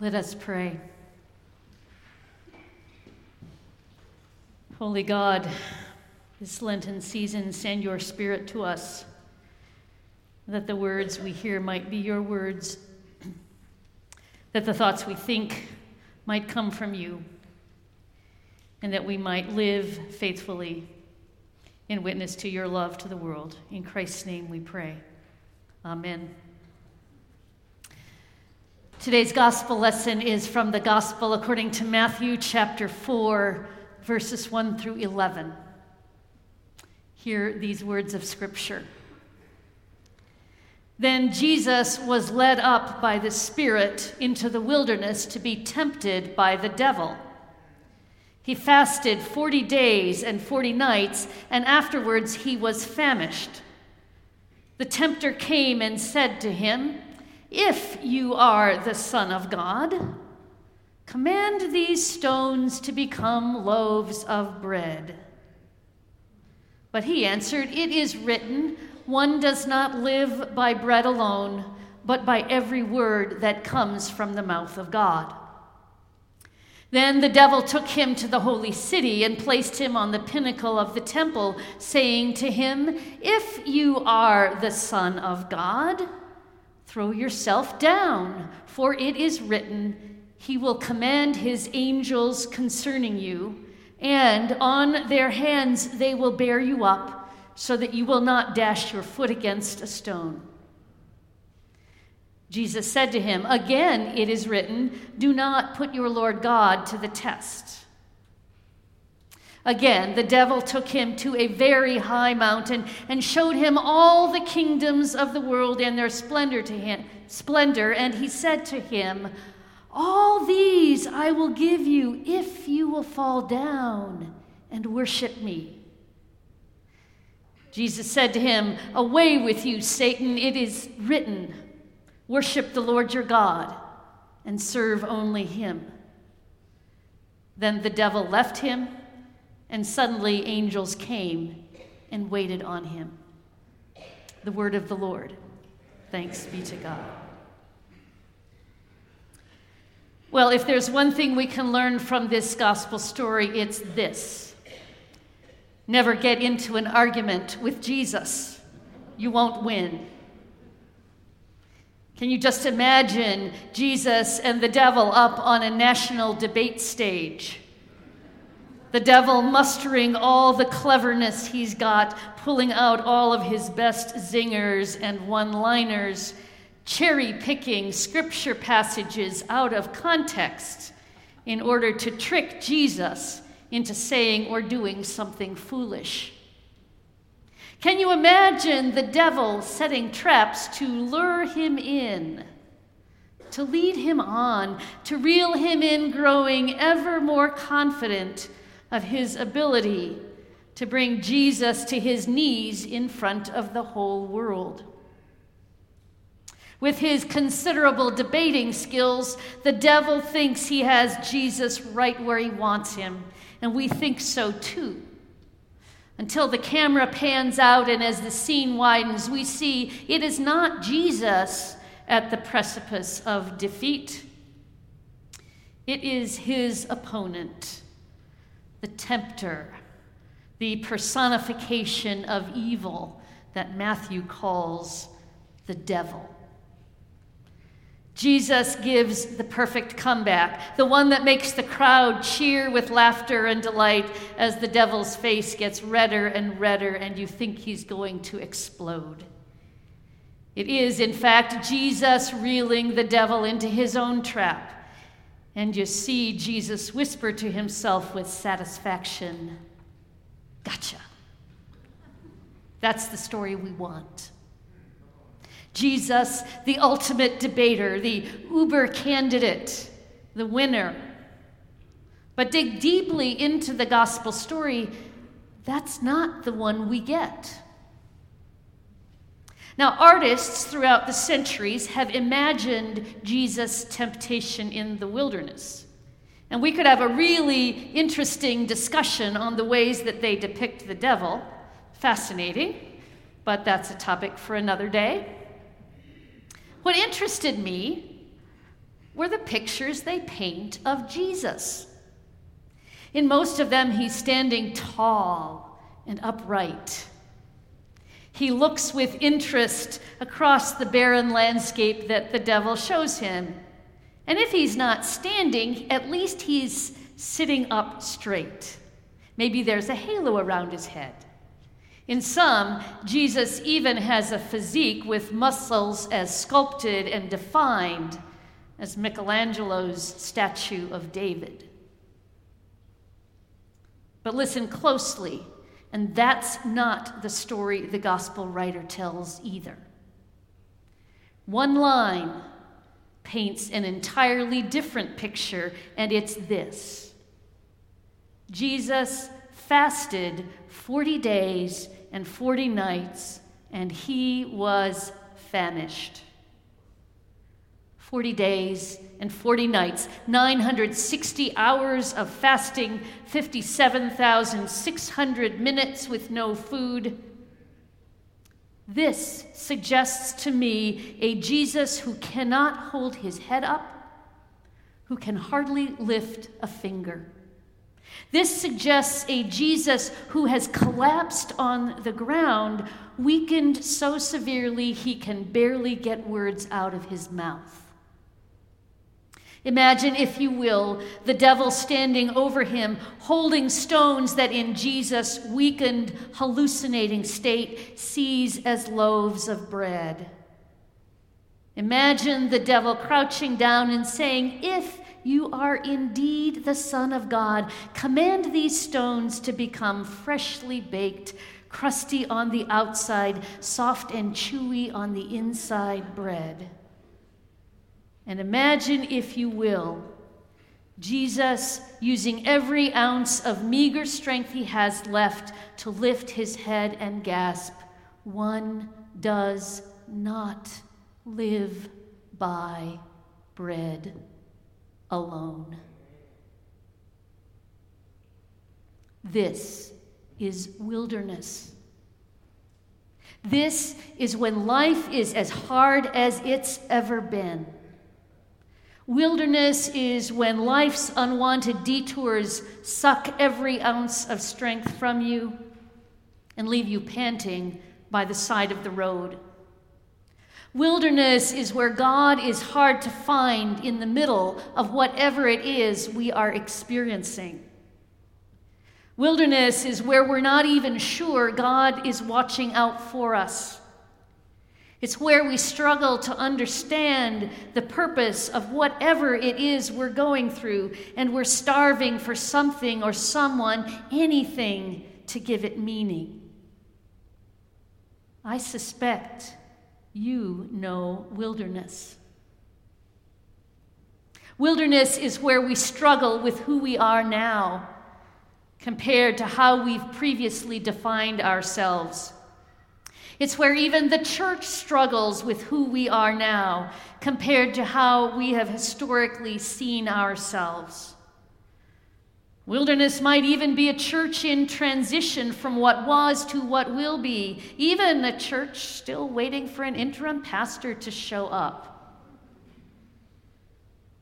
Let us pray. Holy God, this Lenten season, send your Spirit to us, that the words we hear might be your words, that the thoughts we think might come from you, and that we might live faithfully in witness to your love to the world. In Christ's name we pray. Amen. Today's gospel lesson is from the gospel according to Matthew chapter 4, verses 1 through 11. Hear these words of scripture. Then Jesus was led up by the Spirit into the wilderness to be tempted by the devil. He fasted 40 days and 40 nights, and afterwards he was famished. The tempter came and said to him, If you are the Son of God, command these stones to become loaves of bread. But he answered, It is written, One does not live by bread alone, but by every word that comes from the mouth of God. Then the devil took him to the holy city and placed him on the pinnacle of the temple, saying to him, If you are the Son of God, throw yourself down, for it is written, He will command His angels concerning you, and on their hands they will bear you up, so that you will not dash your foot against a stone. Jesus said to him, Again it is written, Do not put your Lord God to the test. Again, the devil took him to a very high mountain and showed him all the kingdoms of the world and their splendor to him, splendor, and he said to him, All these I will give you if you will fall down and worship me. Jesus said to him, Away with you, Satan, it is written. Worship the Lord your God and serve only him. Then the devil left him, and suddenly angels came and waited on him. The word of the Lord. Thanks be to God. Well, if there's one thing we can learn from this gospel story, it's this never get into an argument with Jesus, you won't win. Can you just imagine Jesus and the devil up on a national debate stage? The devil mustering all the cleverness he's got, pulling out all of his best zingers and one liners, cherry picking scripture passages out of context in order to trick Jesus into saying or doing something foolish. Can you imagine the devil setting traps to lure him in, to lead him on, to reel him in, growing ever more confident of his ability to bring Jesus to his knees in front of the whole world? With his considerable debating skills, the devil thinks he has Jesus right where he wants him, and we think so too until the camera pans out and as the scene widens, we see it is not Jesus at the precipice of defeat. It is his opponent, the tempter, the personification of evil that Matthew calls the devil. Jesus gives the perfect comeback, the one that makes the crowd cheer with laughter and delight as the devil's face gets redder and redder and you think he's going to explode. It is, in fact, Jesus reeling the devil into his own trap. And you see Jesus whisper to himself with satisfaction, Gotcha. That's the story we want. Jesus, the ultimate debater, the uber candidate, the winner. But dig deeply into the gospel story, that's not the one we get. Now, artists throughout the centuries have imagined Jesus' temptation in the wilderness. And we could have a really interesting discussion on the ways that they depict the devil. Fascinating, but that's a topic for another day. What interested me were the pictures they paint of Jesus. In most of them, he's standing tall and upright. He looks with interest across the barren landscape that the devil shows him. And if he's not standing, at least he's sitting up straight. Maybe there's a halo around his head. In some, Jesus even has a physique with muscles as sculpted and defined as Michelangelo's statue of David. But listen closely, and that's not the story the gospel writer tells either. One line paints an entirely different picture, and it's this Jesus fasted 40 days and 40 nights, and he was famished. 40 days and 40 nights, 960 hours of fasting, 57,600 minutes with no food. This suggests to me a Jesus who cannot hold his head up, who can hardly lift a finger. This suggests a Jesus who has collapsed on the ground, weakened so severely he can barely get words out of his mouth. Imagine, if you will, the devil standing over him, holding stones that in Jesus' weakened, hallucinating state sees as loaves of bread. Imagine the devil crouching down and saying, If you are indeed the Son of God, command these stones to become freshly baked, crusty on the outside, soft and chewy on the inside bread. And imagine, if you will, Jesus using every ounce of meager strength he has left to lift his head and gasp, One does not live by bread alone. This is wilderness. This is when life is as hard as it's ever been. Wilderness is when life's unwanted detours suck every ounce of strength from you and leave you panting by the side of the road. Wilderness is where God is hard to find in the middle of whatever it is we are experiencing. Wilderness is where we're not even sure God is watching out for us. It's where we struggle to understand the purpose of whatever it is we're going through, and we're starving for something or someone, anything, to give it meaning. I suspect you know wilderness. Wilderness is where we struggle with who we are now compared to how we've previously defined ourselves. It's where even the church struggles with who we are now compared to how we have historically seen ourselves. Wilderness might even be a church in transition from what was to what will be, even a church still waiting for an interim pastor to show up.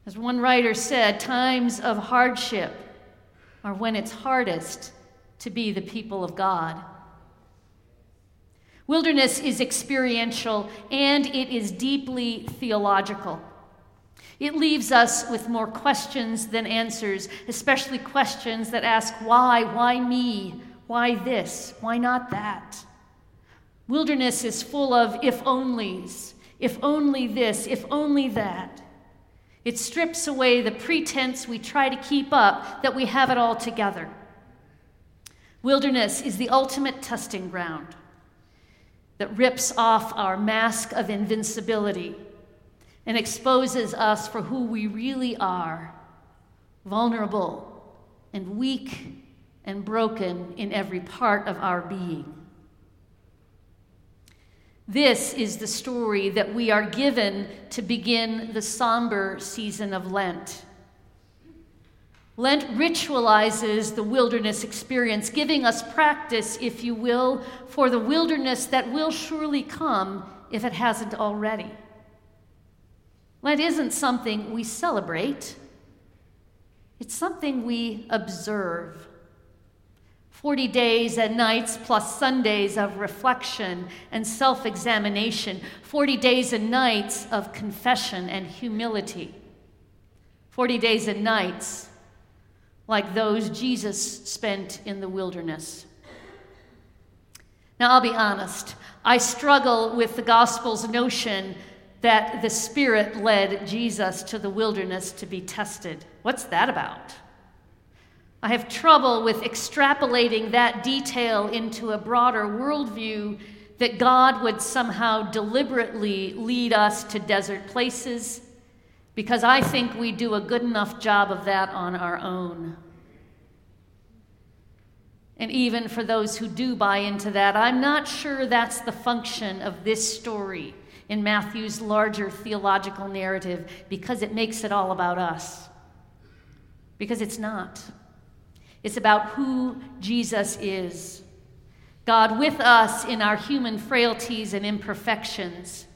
As one writer said, times of hardship are when it's hardest to be the people of God. Wilderness is experiential and it is deeply theological. It leaves us with more questions than answers, especially questions that ask why, why me, why this, why not that. Wilderness is full of if onlys, if only this, if only that. It strips away the pretense we try to keep up that we have it all together. Wilderness is the ultimate testing ground that rips off our mask of invincibility and exposes us for who we really are vulnerable and weak and broken in every part of our being. This is the story that we are given to begin the somber season of Lent. Lent ritualizes the wilderness experience, giving us practice, if you will, for the wilderness that will surely come if it hasn't already. Lent isn't something we celebrate, it's something we observe. 40 days and nights plus Sundays of reflection and self examination, 40 days and nights of confession and humility, 40 days and nights like those Jesus spent in the wilderness. Now, I'll be honest, I struggle with the gospel's notion that the Spirit led Jesus to the wilderness to be tested. What's that about? I have trouble with extrapolating that detail into a broader worldview that God would somehow deliberately lead us to desert places, because I think we do a good enough job of that on our own. And even for those who do buy into that, I'm not sure that's the function of this story in Matthew's larger theological narrative because it makes it all about us. Because it's not. It's about who Jesus is God with us in our human frailties and imperfections.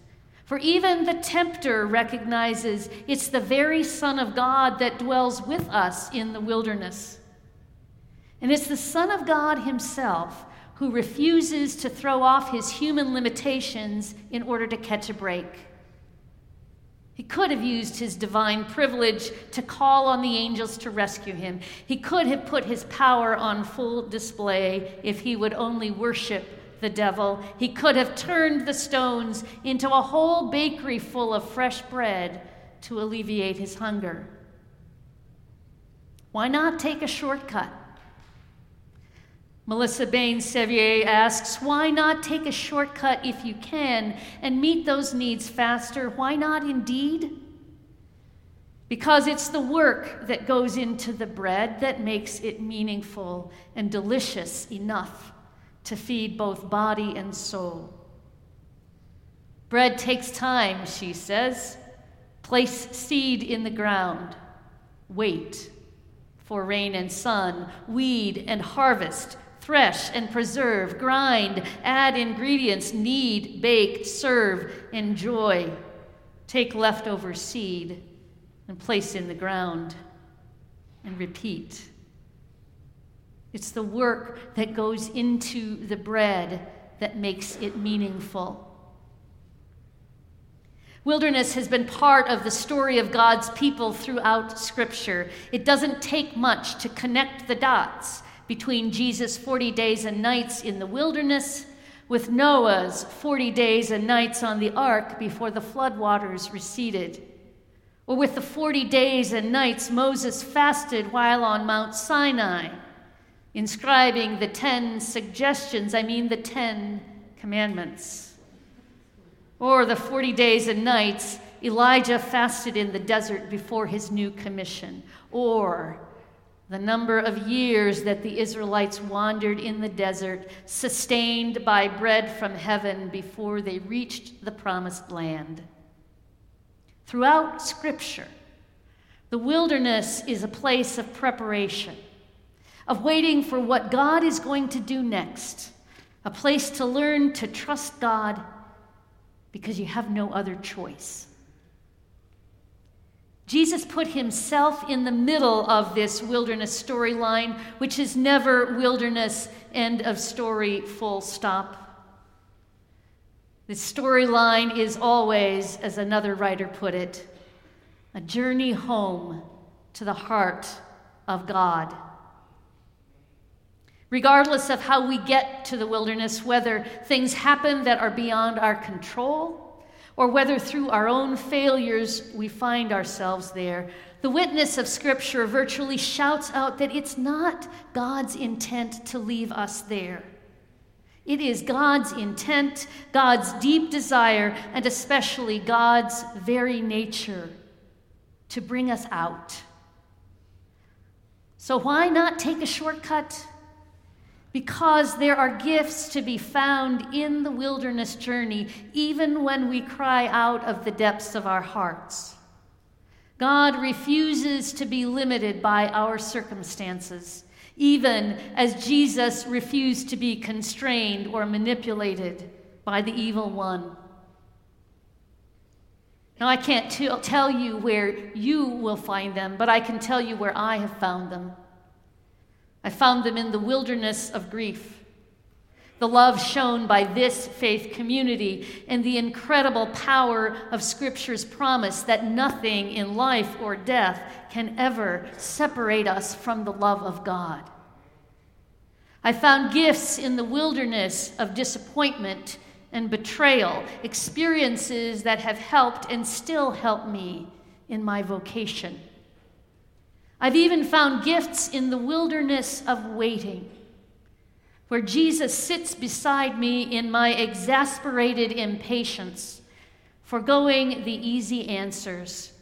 For even the tempter recognizes it's the very Son of God that dwells with us in the wilderness. And it's the Son of God Himself who refuses to throw off his human limitations in order to catch a break. He could have used his divine privilege to call on the angels to rescue him. He could have put his power on full display if he would only worship the devil. He could have turned the stones into a whole bakery full of fresh bread to alleviate his hunger. Why not take a shortcut? Melissa Bane Sevier asks, why not take a shortcut if you can and meet those needs faster? Why not indeed? Because it's the work that goes into the bread that makes it meaningful and delicious enough to feed both body and soul. Bread takes time, she says. Place seed in the ground. Wait for rain and sun, weed and harvest Thresh and preserve, grind, add ingredients, knead, bake, serve, enjoy. Take leftover seed and place in the ground and repeat. It's the work that goes into the bread that makes it meaningful. Wilderness has been part of the story of God's people throughout Scripture. It doesn't take much to connect the dots between Jesus' 40 days and nights in the wilderness with Noah's 40 days and nights on the ark before the floodwaters receded, or with the 40 days and nights Moses fasted while on Mount Sinai, inscribing the 10 suggestions, I mean the 10 commandments, or the 40 days and nights Elijah fasted in the desert before his new commission, or the number of years that the Israelites wandered in the desert, sustained by bread from heaven before they reached the promised land. Throughout Scripture, the wilderness is a place of preparation, of waiting for what God is going to do next, a place to learn to trust God because you have no other choice. Jesus put himself in the middle of this wilderness storyline, which is never wilderness, end of story, full stop. The storyline is always, as another writer put it, a journey home to the heart of God. Regardless of how we get to the wilderness, whether things happen that are beyond our control, or whether through our own failures we find ourselves there, the witness of Scripture virtually shouts out that it's not God's intent to leave us there. It is God's intent, God's deep desire, and especially God's very nature to bring us out. So, why not take a shortcut? Because there are gifts to be found in the wilderness journey, even when we cry out of the depths of our hearts. God refuses to be limited by our circumstances, even as Jesus refused to be constrained or manipulated by the evil one. Now, I can't t- tell you where you will find them, but I can tell you where I have found them. I found them in the wilderness of grief. The love shown by this faith community and the incredible power of Scripture's promise that nothing in life or death can ever separate us from the love of God. I found gifts in the wilderness of disappointment and betrayal, experiences that have helped and still help me in my vocation. I've even found gifts in the wilderness of waiting, where Jesus sits beside me in my exasperated impatience, foregoing the easy answers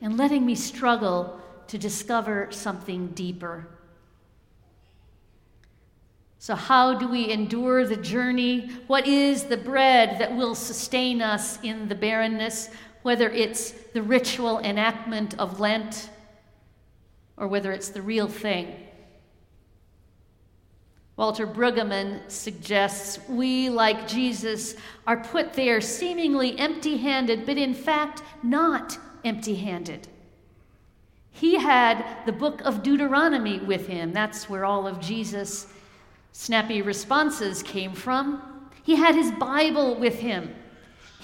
and letting me struggle to discover something deeper. So, how do we endure the journey? What is the bread that will sustain us in the barrenness, whether it's the ritual enactment of Lent or whether it's the real thing? Walter Brueggemann suggests we, like Jesus, are put there seemingly empty handed, but in fact not empty handed. He had the book of Deuteronomy with him. That's where all of Jesus' snappy responses came from. He had his Bible with him.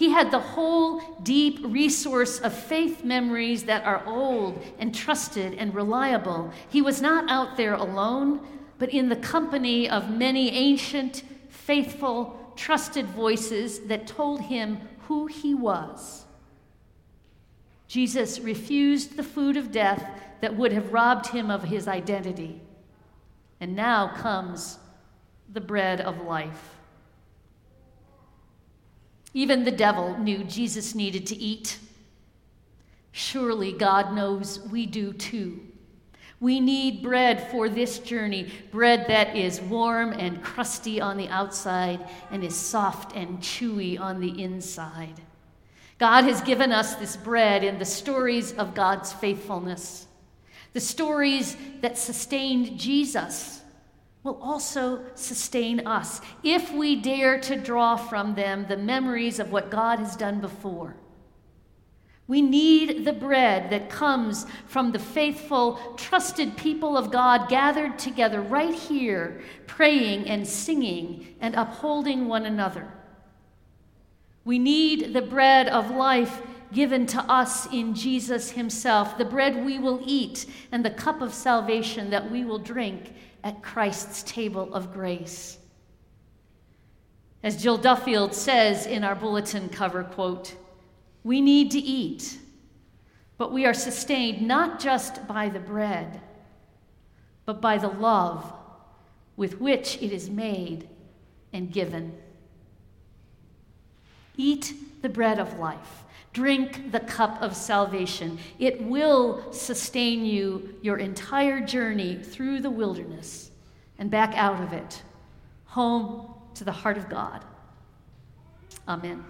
He had the whole deep resource of faith memories that are old and trusted and reliable. He was not out there alone, but in the company of many ancient, faithful, trusted voices that told him who he was. Jesus refused the food of death that would have robbed him of his identity. And now comes the bread of life. Even the devil knew Jesus needed to eat. Surely God knows we do too. We need bread for this journey, bread that is warm and crusty on the outside and is soft and chewy on the inside. God has given us this bread in the stories of God's faithfulness, the stories that sustained Jesus will also sustain us if we dare to draw from them the memories of what God has done before. We need the bread that comes from the faithful, trusted people of God gathered together right here, praying and singing and upholding one another. We need the bread of life given to us in Jesus Himself, the bread we will eat and the cup of salvation that we will drink at Christ's table of grace. As Jill Duffield says in our bulletin cover quote, we need to eat, but we are sustained not just by the bread, but by the love with which it is made and given. Eat the bread of life. Drink the cup of salvation. It will sustain you your entire journey through the wilderness and back out of it, home to the heart of God. Amen.